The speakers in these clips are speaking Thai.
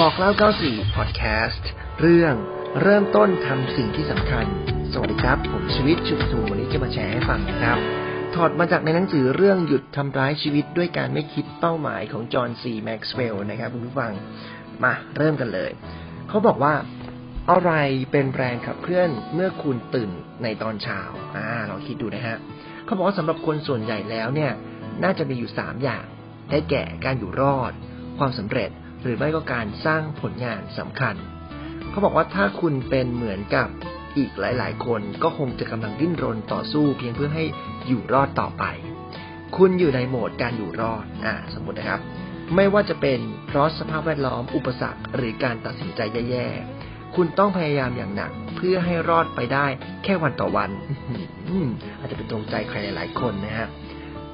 บอกเล่า 94 Podcast เรื่องเริ่มต้นทำสิ่งที่สำคัญ สวัสดีครับ ผมชีวิตชุมสูวันนี้จะมาแชร์ให้ฟังนะครับ ถอดมาจากในหนังสือเรื่องหยุดทำร้ายชีวิตด้วยการไม่คิดเป้าหมายของจอห์นซีแม็กซ์เวลล์นะครับคุณผู้ฟัง มาเริ่มกันเลย เขาบอกว่าอะไรเป็นแรงขับเคลื่อนเมื่อคุณตื่นในตอนเช้าอ่าลองคิดดูนะฮะเขาบอกว่าสำหรับคนส่วนใหญ่แล้วเนี่ย น่าจะมีอยู่สามอย่าง ได้แก่การอยู่รอด ความสำเร็จ หรือไม่ก็การสร้างผลงานสำคัญ เขาบอกว่าถ้าคุณเป็นเหมือนกับอีกหลาย ๆ คนก็คงจะกำลังดิ้นรนต่อสู้เพียงเพื่อให้อยู่รอดต่อไป คุณอยู่ในโหมดการอยู่รอดอ่าสมมตินะครับ ไม่ว่าจะเป็นเพราะสภาพแวดล้อมอุปสรรคหรือการตัดสินใจแย่ๆ คุณต้องพยายามอย่างหนักเพื่อให้รอดไปได้แค่วันต่อวันอาจจะเป็นตรงใจใครหลาย ๆ คนนะฮะ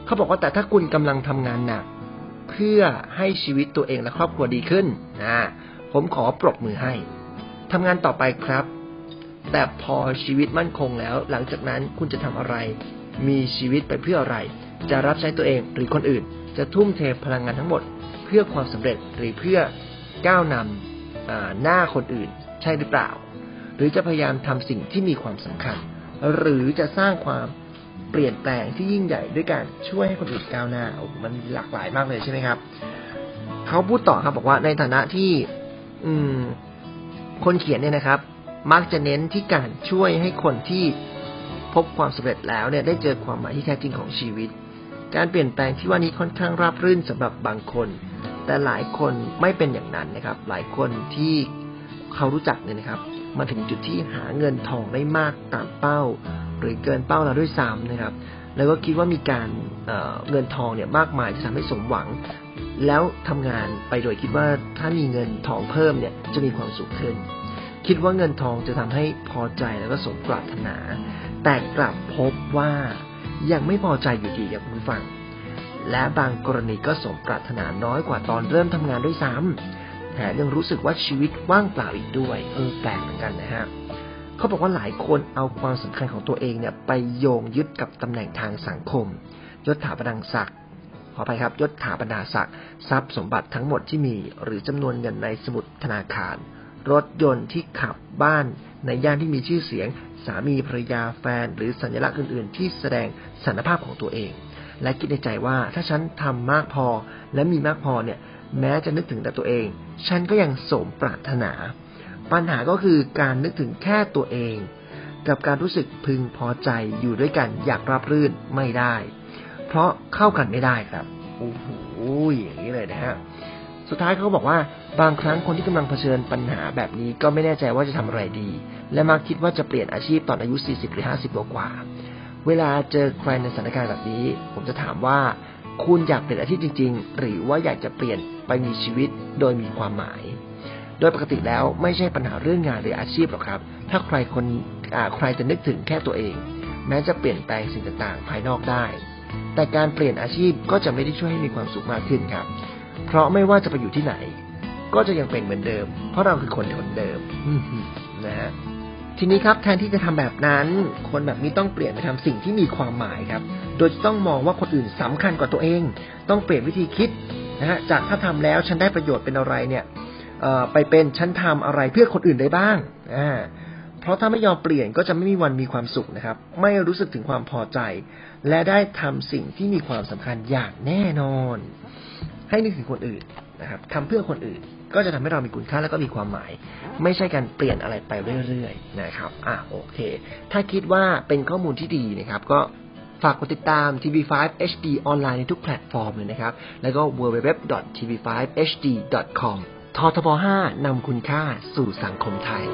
เขาบอกว่าแต่ถ้าคุณกำลังทำงานหนัก เพื่อให้ชีวิตตัวเองและครอบครัวดีขึ้นนะผมขอปรบมือให้ทำงานต่อไปครับ แต่พอชีวิตมั่นคงแล้ว หลังจากนั้นคุณจะทำอะไร มีชีวิตไปเพื่ออะไร จะรับใช้ตัวเองหรือคนอื่น จะทุ่มเทพลังงานทั้งหมด เพื่อความสำเร็จหรือเพื่อก้าวนำหน้าคนอื่น ใช่หรือเปล่า หรือจะพยายามทำสิ่งที่มีความสำคัญ หรือจะสร้างความ เปลี่ยนแปลงที่ยิ่งใหญ่ด้วยการช่วยให้คนอื่นก้าวหน้ามันหลากหลายมากเลยใช่ไหมครับ เขาพูดต่อครับบอกว่าในฐานะที่ อืม คนเขียนเนี่ยนะครับ มักจะเน้นที่การช่วยให้คนที่พบความสำเร็จแล้วเนี่ยได้เจอความหมายที่แท้จริงของชีวิต การเปลี่ยนแปลงที่ว่านี้ค่อนข้างราบรื่นสำหรับบางคน แต่หลายคนไม่เป็นอย่างนั้นนะครับ หลายคนที่ เขารู้จักเนี่ยนะครับ มาถึงจุดที่หาเงินทองได้มากตามเป้า หรือเกินเป้าเราด้วยซ้ำนะครับ แล้วก็คิดว่ามีการเเงินทองเนี่ยมากมายจะทำให้สมหวัง แล้วทำงานไปโดยคิดว่าถ้ามีเงินทองเพิ่มเนี่ยจะมีความสุขขึ้น คิดว่าเงินทองจะทำให้พอใจแล้วก็สมปรารถนา แต่กลับพบว่ายังไม่พอใจอยู่ดีครับคุณผู้ฟังและบางกรณีก็สมปรารถนาน้อยกว่าตอนเริ่มทำงานด้วยซ้ำแถมยังรู้สึกว่าชีวิตว่างเปล่าอีกด้วย เออแปลกเหมือนกันนะฮะเขาบอกว่าหลายคนเอาความสำคัญของตัวเองเนี่ย ไปโยงยึดกับตำแหน่งทางสังคมยศถาบรรดาศักดิ์ขอไปครับยศถาบรรดาศักดิ์ทรัพย์สมบัติทั้งหมดที่มี หรือจำนวนเงินในสมุดธนาคาร รถยนต์ที่ขับบ้านในย่านที่มีชื่อเสียง สามีภรรยาแฟน หรือสัญลักษณ์อื่น ๆ ที่แสดงสันภาพของตัวเอง และคิดในใจว่าถ้าฉันทำมากพอและมีมากพอเนี่ย แม้จะนึกถึงแต่ตัวเอง ฉันก็ยังสมปรารถนา ปัญหาก็คือการนึกถึงแค่ตัวเอง กับการรู้สึกพึงพอใจอยู่ด้วยกันอยากรับรื่นไม่ได้ เพราะเข้ากันไม่ได้ครับโอ้โหอย่างนี้เลยนะฮะสุดท้ายเขาบอกว่าบางครั้งคนที่กำลังเผชิญปัญหาแบบนี้ก็ไม่แน่ใจว่าจะทำอะไรดี และมักคิดว่าจะเปลี่ยนอาชีพตอนอายุ 40 หรือ 50 กว่า เวลาเจอใครในสถานการณ์แบบนี้ ผมจะถามว่า คุณอยากเปลี่ยนอาชีพจริง ๆ หรือว่าอยากจะเปลี่ยนไปมีชีวิตโดยมีความหมาย โดยปกติแล้วไม่ใช่ปัญหาเรื่องงานหรืออาชีพหรอกครับ ถ้าใครคนใครจะนึกถึงแค่ตัวเอง แม้จะเปลี่ยนแปลงสิ่งต่างๆ ภายนอกได้ แต่การเปลี่ยนอาชีพก็จะไม่ได้ช่วยให้มีความสุขมากขึ้นครับ เพราะไม่ว่าจะไปอยู่ที่ไหน ก็จะยังเป็นเหมือนเดิม เพราะเราคือคนคนเดิมนะฮะ ทีนี้ครับแทนที่จะทำแบบนั้น คนแบบนี้ต้องเปลี่ยนไปทำสิ่งที่มีความหมายครับ โดยจะต้องมองว่าคนอื่นสำคัญกว่าตัวเอง ต้องเปลี่ยนวิธีคิดนะฮะจากถ้าทำแล้วฉันได้ประโยชน์เป็นอะไรเนี่ยไปเป็นฉันทำอะไรเพื่อคนอื่นได้บ้างอ่าเพราะถ้าไม่ยอมเปลี่ยนก็จะไม่มีวันมีความสุขนะครับ ไม่รู้สึกถึงความพอใจ และได้ทำสิ่งที่มีความสำคัญอย่างแน่นอน ให้นึกถึงคนอื่นนะครับทำเพื่อคนอื่น ก็จะทำให้เรามีคุณค่าและก็มีความหมาย ไม่ใช่การเปลี่ยนอะไรไปเรื่อยๆนะครับอะโอเค ถ้าคิดว่าเป็นข้อมูลที่ดีนะครับ ก็ฝากกดติดตาม TV5 HD ออนไลน์ในทุกแพลตฟอร์มเลยนะครับ แล้วก็ www.tv5hd.com ททบ 5 นำคุณค่าสู่สังคมไทย